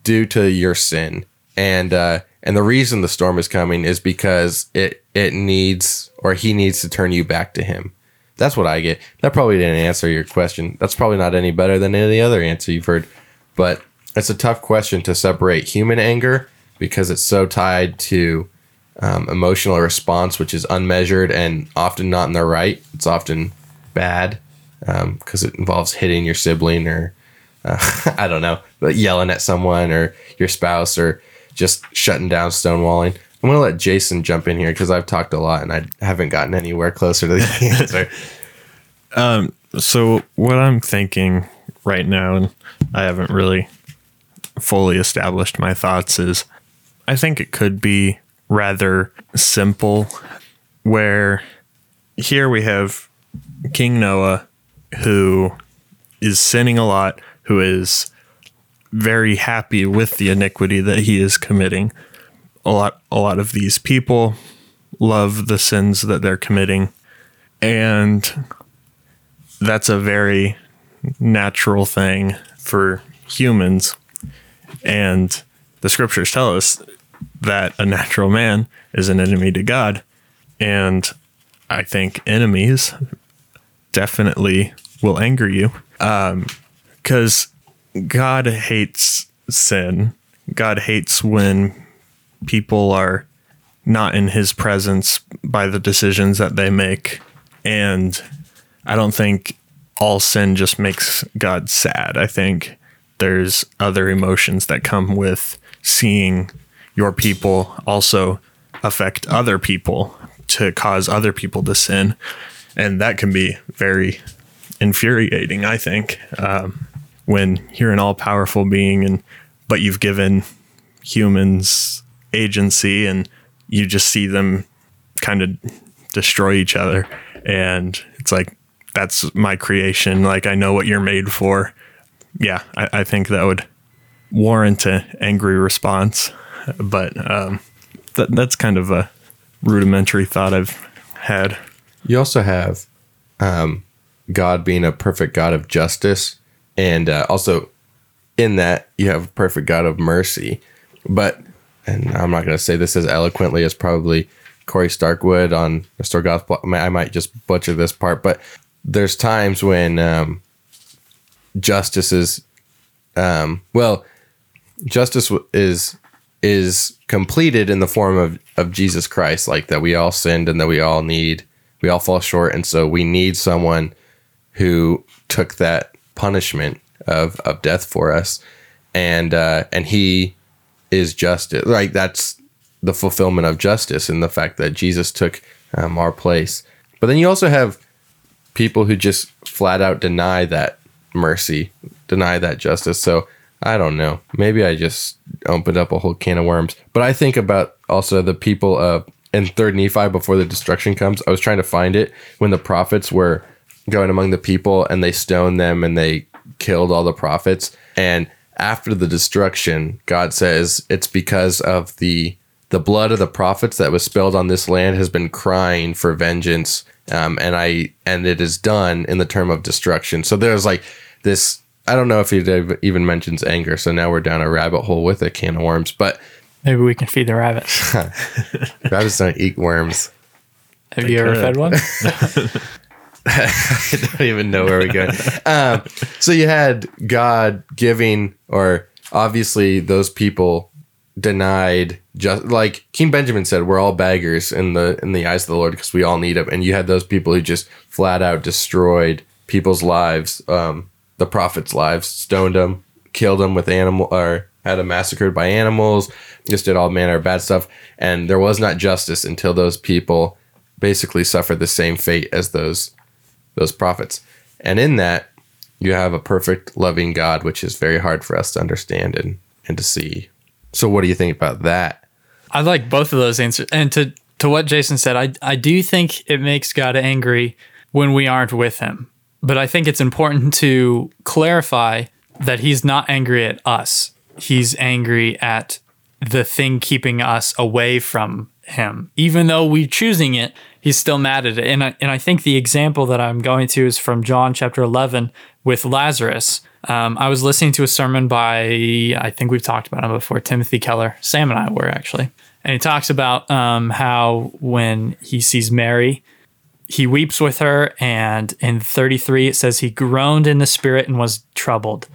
due to your sin, and uh, and the reason the storm is coming is because it it needs or he needs to turn you back to him. That's what I get. That probably didn't answer your question. That's probably not any better than any other answer you've heard, but it's a tough question to separate human anger because it's so tied to um, emotional response, which is unmeasured and often not in the right. It's often bad because it involves hitting your sibling or uh, I don't know, but yelling at someone or your spouse or just shutting down stonewalling. I'm gonna let Jason jump in here because I've talked a lot and I haven't gotten anywhere closer to the answer. Um, so what I'm thinking right now, and I haven't really fully established my thoughts, is I think it could be rather simple. Where here we have King Noah, who is sinning a lot, who is very happy with the iniquity that he is committing. A lot, a lot of these people love the sins that they're committing, and that's a very natural thing for humans. And the scriptures tell us that a natural man is an enemy to God. And I think enemies definitely will anger you. Um, because God hates sin. God hates when people are not in his presence by the decisions that they make. And I don't think all sin just makes God sad. I think there's other emotions that come with seeing your people also affect other people to cause other people to sin. And that can be very infuriating, I think, um, when you're an all powerful being and but you've given humans agency and you just see them kind of destroy each other. And it's like that's my creation. Like i know what you're made for. Yeah i, I think that would warrant an angry response. But um, that, that's kind of a rudimentary thought i've had. You also have um, God being a perfect God of justice, and uh, also in that you have a perfect God of mercy. But, and I'm not going to say this as eloquently as probably Corey Starkwood on Restore Gospel. I might- just butcher this part, but there's times when um, justice is, um, well, justice is is completed in the form of, of Jesus Christ, like that we all sinned and that we all need, we all fall short. And so we need someone who took that punishment of, of death for us. And, uh, and he is justice. Like that's the fulfillment of justice and the fact that Jesus took um, our place. But then you also have people who just flat out deny that mercy, deny that justice. So I don't know. Maybe I just opened up a whole can of worms. But I think about also the people of in third Nephi before the destruction comes. I was trying to find it when the prophets were going among the people and they stoned them and they killed all the prophets. And after the destruction, God says it's because of the the blood of the prophets that was spilled on this land has been crying for vengeance um, and i and it is done in the term of destruction so there's like this i don't know if he even mentions anger so now we're down a rabbit hole with a can of worms but Maybe we can feed the rabbits. rabbits don't eat worms Have you ever fed one? I don't even know where we're going. Um, so you had God giving, or obviously those people denied just like King Benjamin said, we're all beggars in the in the eyes of the Lord because we all need him. And you had those people who just flat out destroyed people's lives, um, the prophets' lives, stoned them, killed them with animal or had them massacred by animals, just did all manner of bad stuff. And there was not justice until those people basically suffered the same fate as those those prophets. And in that, you have a perfect, loving God, which is very hard for us to understand and, and to see. So, what do you think about that? I like both of those answers. And to to what Jason said, I I do think it makes God angry when we aren't with him. But I think it's important to clarify that he's not angry at us. He's angry at the thing keeping us away from him. Even though we're choosing it, he's still mad at it. And I, and I think the example that I'm going to is from John chapter 11 with Lazarus. Um, I was listening to a sermon by, I think we've talked about him before, Timothy Keller. Sam and I were actually. And he talks about um, how when he sees Mary, he weeps with her. And in 33, it says he groaned in the spirit and was troubled.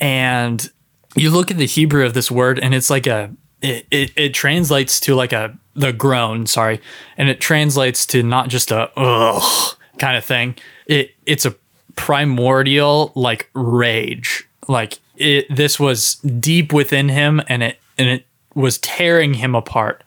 And you look at the Hebrew of this word, and it's like a, it, it, it translates to like a, the groan, sorry. And it translates to not just a, ugh kind of thing. It, it's a primordial like rage. Like it, this was deep within him and it, and it was tearing him apart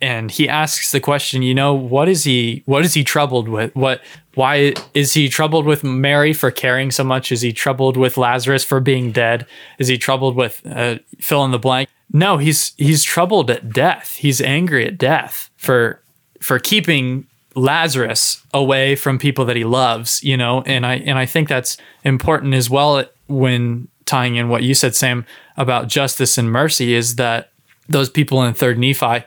and he asks the question you know what is he what is he troubled with? What why is he troubled with mary for caring so much? Is he troubled with lazarus for being dead? Is he troubled with uh, fill in the blank? No he's he's troubled at death. He's angry at death for for keeping lazarus away from people that he loves you know? And i and i think that's important as well when tying in what you said sam about justice and mercy is that those people in third nephi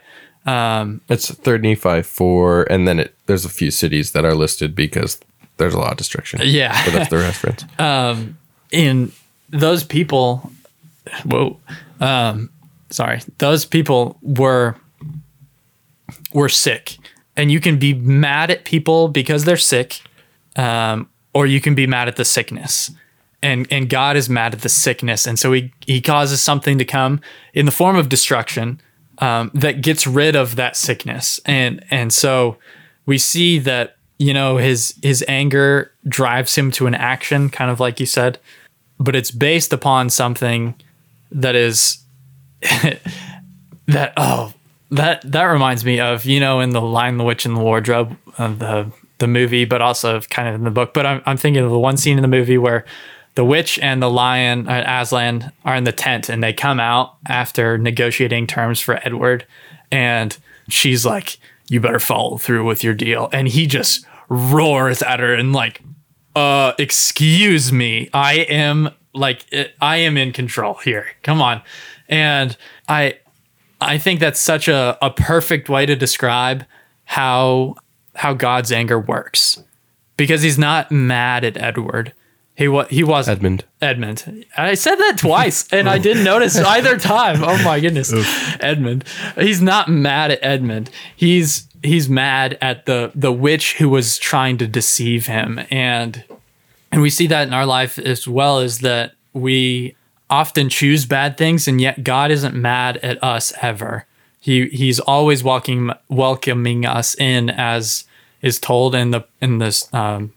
It's third Nephi four, and then it there's a few cities that are listed because there's a lot of destruction. Yeah. but that's the reference. Um, in those people whoa um sorry those people were were sick and you can be mad at people because they're sick um or you can be mad at the sickness and and God is mad at the sickness and so he he causes something to come in the form of destruction um, that gets rid of that sickness. And and so we see that you know his his anger drives him to an action kind of like you said but it's based upon something that is that oh that that reminds me of you know in the Lion the Witch and the Wardrobe uh, the the movie but also kind of in the book. But I'm I'm thinking of the one scene in the movie where the witch and the lion, uh, Aslan, are in the tent, and they come out after negotiating terms for Edward, and she's like, "You better follow through with your deal," and he just roars at her and like, "Uh, excuse me, I am like, I am in control here. Come on," and I, I think that's such a a perfect way to describe how how God's anger works because he's not mad at Edward. He was he was Edmund. Edmund. I said that twice and I didn't notice either time. Oh my goodness. Edmund. He's not mad at Edmund. He's he's mad at the the witch who was trying to deceive him and and we see that in our life as well Is that we often choose bad things and yet God isn't mad at us ever. He he's always welcoming welcoming us in as is told in the in this um,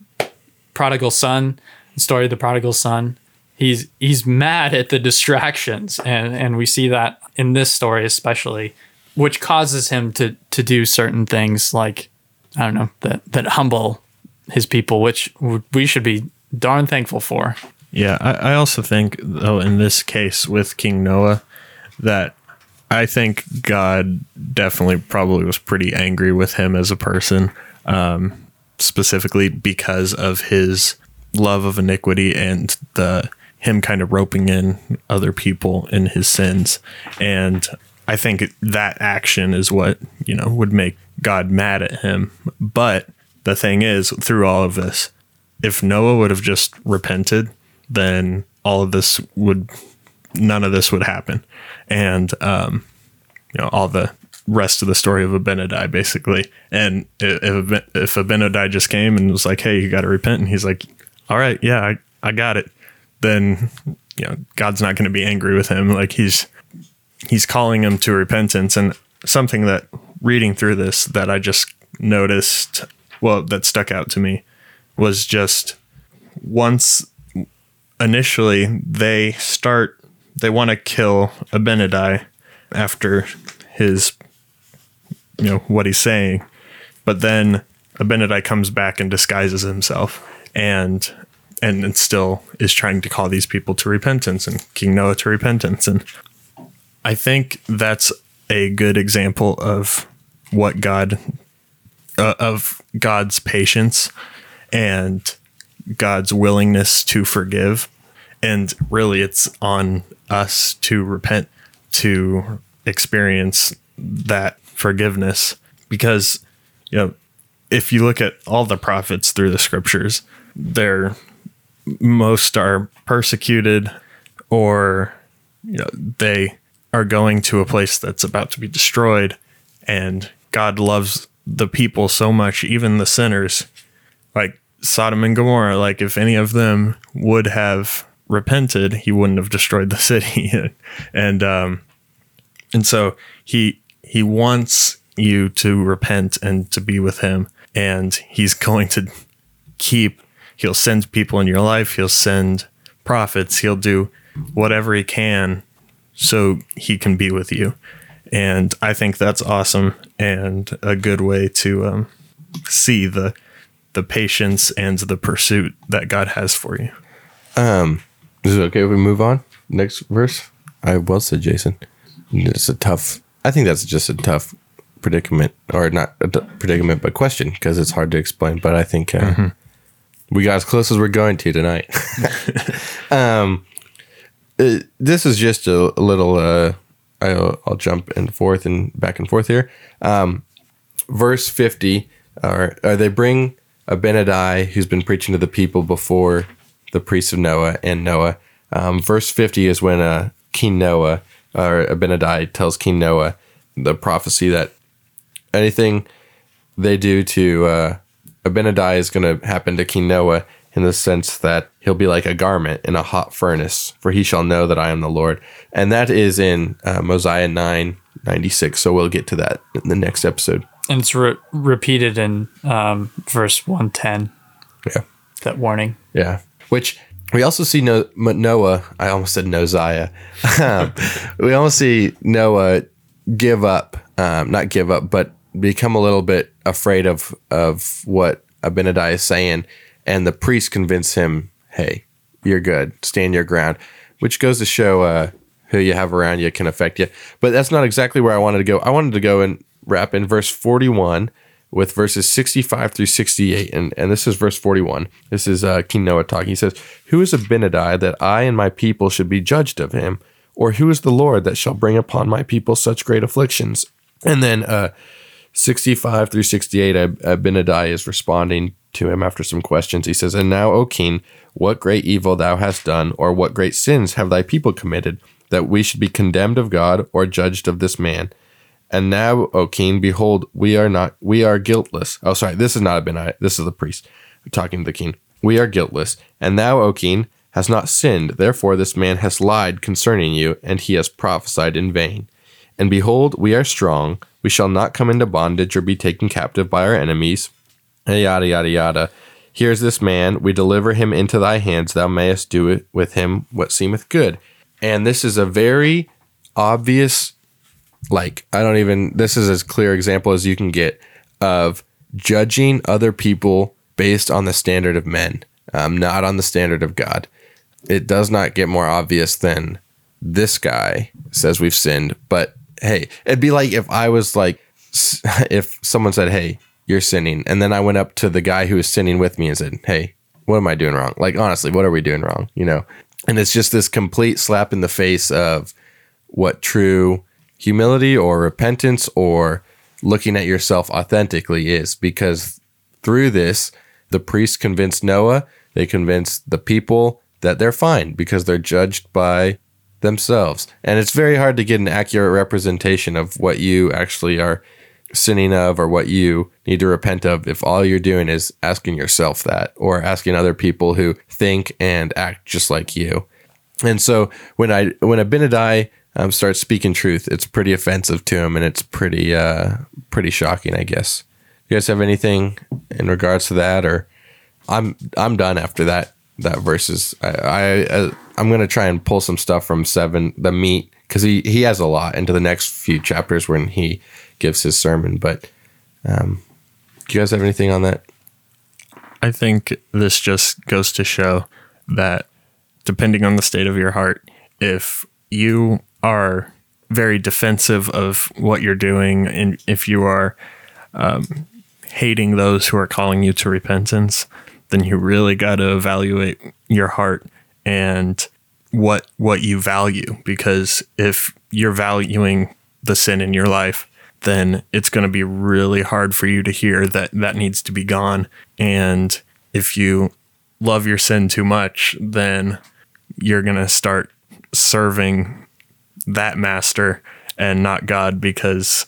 prodigal son story of the prodigal son. He's he's mad at the distractions, and and we see that in this story especially, which causes him to to do certain things like I don't know that that humble his people, which we should be darn thankful for. Yeah, I, I also think though in this case with King Noah that I think God definitely probably was pretty angry with him as a person, um, specifically because of his love of iniquity and the him kind of roping in other people in his sins. And I think that action is what, you know, would make God mad at him. But the thing is, through all of this, if Noah would have just repented, then all of this would, none of this would happen. And, um, you know, all the rest of the story of Abinadi, basically. And if, if Abinadi just came and was like, hey, you got to repent, and he's like, all right, yeah, I, I got it, then you know God's not going to be angry with him. Like he's he's calling him to repentance, and something that reading through this that I just noticed, well, that stuck out to me was just once initially they start they want to kill Abinadi after his you know what he's saying, but then Abinadi comes back and disguises himself and and, and still is trying to call these people to repentance and King Noah to repentance. And I think that's a good example of what God uh, of God's patience and God's willingness to forgive. And really, it's on us to repent, to experience that forgiveness. Because, you know, if you look at all the prophets through the scriptures, they're most are persecuted or you know they are going to a place that's about to be destroyed. And God loves the people so much even the sinners like Sodom and Gomorrah like if any of them would have repented he wouldn't have destroyed the city. And um and so he he wants you to repent and to be with him and he's going to keep he'll send people in your life he'll send prophets he'll do whatever he can so he can be with you. And i think that's awesome and a good way to um, see the the patience and the pursuit that god has for you. Um is it okay if we move on? Next verse? I well said jason. It's a tough i think that's just a tough predicament or not a predicament but question because it's hard to explain but i think uh, mm-hmm we got as close as we're going to tonight. um, uh, this is just a, a little. Uh, I'll, I'll, jump and forth and back and forth here. Um, verse fifty, or, or they bring Abinadi, who's been preaching to the people before the priests of Noah and Noah. Um, verse fifty is when uh, King Noah or Abinadi tells King Noah the prophecy that anything they do to uh, Abinadi is going to happen to King Noah in the sense that he'll be like a garment in a hot furnace, for he shall know that I am the Lord. And that is in uh, Mosiah 9 96. So we'll get to that in the next episode. And it's re- repeated in um, verse 110. Yeah. That warning. Yeah. Which we also see no- Noah, I almost said Nosiah. Um, we almost see Noah give up, um, not give up, but become a little bit afraid of of what Abinadi is saying, and the priest convince him, "Hey, you're good. Stand your ground, which goes to show uh, who you have around you can affect you. But that's not exactly where I wanted to go. I wanted to go and wrap in verse 41 with verses 65 through 68. And, and this is verse 41. This is uh, King Noah talking. He says, Who is Abinadi that I and my people should be judged of him? Or who is the Lord that shall bring upon my people such great afflictions? And then uh, 65 through 68, Ab- Abinadi is responding to him after some questions. He says, And now, O king, what great evil thou hast done, or what great sins have thy people committed, that we should be condemned of God or judged of this man? And now, O king, behold, we are not, we are guiltless. Oh, sorry, this is not Abinadi, this is the priest talking to the king. We are guiltless. And thou, O king, has not sinned. Therefore, this man has lied concerning you, and he has prophesied in vain. And behold, we are strong. We shall not come into bondage or be taken captive by our enemies. Yada, yada, yada. Here's this man. We deliver him into thy hands. Thou mayest do it with him what seemeth good. And this is a very obvious, like, I don't even, this is as clear example as you can get of judging other people based on the standard of men, um, not on the standard of God it does not get more obvious than this guy says we've sinned. But hey, it'd be like if I was like, if someone said, hey, you're sinning. And then I went up to the guy who was sinning with me and said, hey, what am I doing wrong? Like, honestly, what are we doing wrong? You know? And it's just this complete slap in the face of what true humility or repentance or looking at yourself authentically is. Because through this, the priests convinced Noah, they convinced the people, that they're fine because they're judged by themselves. And it's very hard to get an accurate representation of what you actually are sinning of or what you need to repent of if all you're doing is asking yourself that or asking other people who think and act just like you. And so when I when Abinadi um, starts speaking truth, it's pretty offensive to him and it's pretty uh, pretty shocking, I guess. You guys have anything in regards to that, or I'm I'm done after that that verses. I, I uh, I'm gonna try and pull some stuff from seven, the meat, because he he has a lot into the next few chapters when he gives his sermon. But um, do you guys have anything on that? I think this just goes to show that depending on the state of your heart, if you are very defensive of what you're doing, and if you are um, hating those who are calling you to repentance, then you really got to evaluate your heart and what what you value because if you're valuing the sin in your life then it's going to be really hard for you to hear that that needs to be gone and if you love your sin too much then you're going to start serving that master and not God because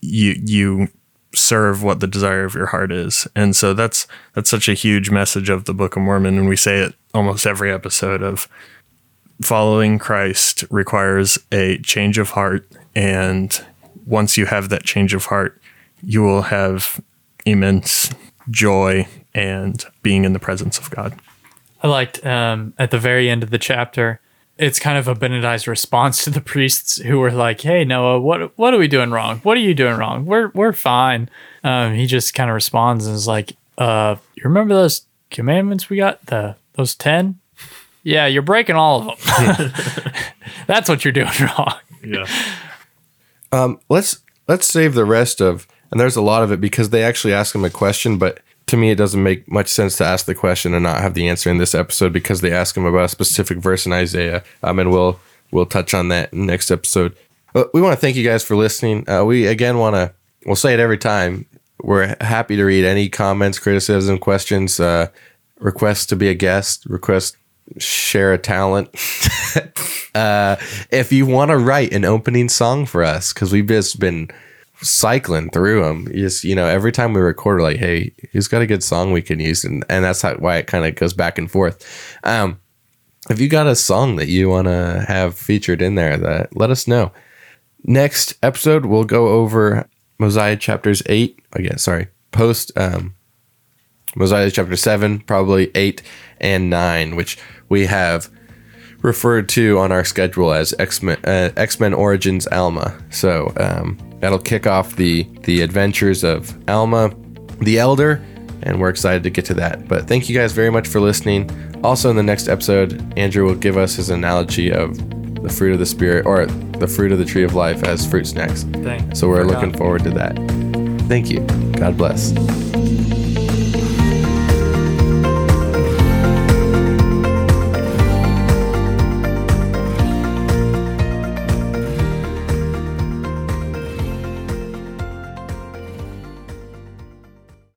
you you serve what the desire of your heart is. And so that's that's such a huge message of the Book of Mormon and we say it almost every episode of following Christ requires a change of heart and once you have that change of heart, you will have immense joy and being in the presence of God. I liked um, at the very end of the chapter it's kind of a Abinadi's response to the priests who were like, "Hey Noah, what what are we doing wrong? What are you doing wrong? We're we're fine." Um, he just kind of responds and is like, "Uh, you remember those commandments we got? The those ten? Yeah, you're breaking all of them. That's what you're doing wrong." Yeah. Um, let's let's save the rest of, and there's a lot of it because they actually ask him a question, but to me, it doesn't make much sense to ask the question and not have the answer in this episode because they ask him about a specific verse in Isaiah. Um, and we'll we'll touch on that next episode. But we want to thank you guys for listening. Uh, we again want to we'll say it every time. We're happy to read any comments, criticism, questions, uh, requests to be a guest, request share a talent. uh, if you want to write an opening song for us, because we've just been cycling through them. Just you know, every time we record, like, hey, he's got a good song we can use, and and that's how, why it kind of goes back and forth. Um, if you got a song that you want to have featured in there, that let us know. Next episode, we'll go over Mosiah chapters eight. Again, sorry, post um, Mosiah chapter seven, probably eight and nine, which we have referred to on our schedule as X Men uh, X Men Origins Alma. So um, that'll kick off the the adventures of Alma, the Elder, and we're excited to get to that. But thank you guys very much for listening. Also, in the next episode, Andrew will give us his analogy of the fruit of the Spirit or the fruit of the tree of life as fruit snacks. So we're forgot. looking forward to that. Thank you. God bless.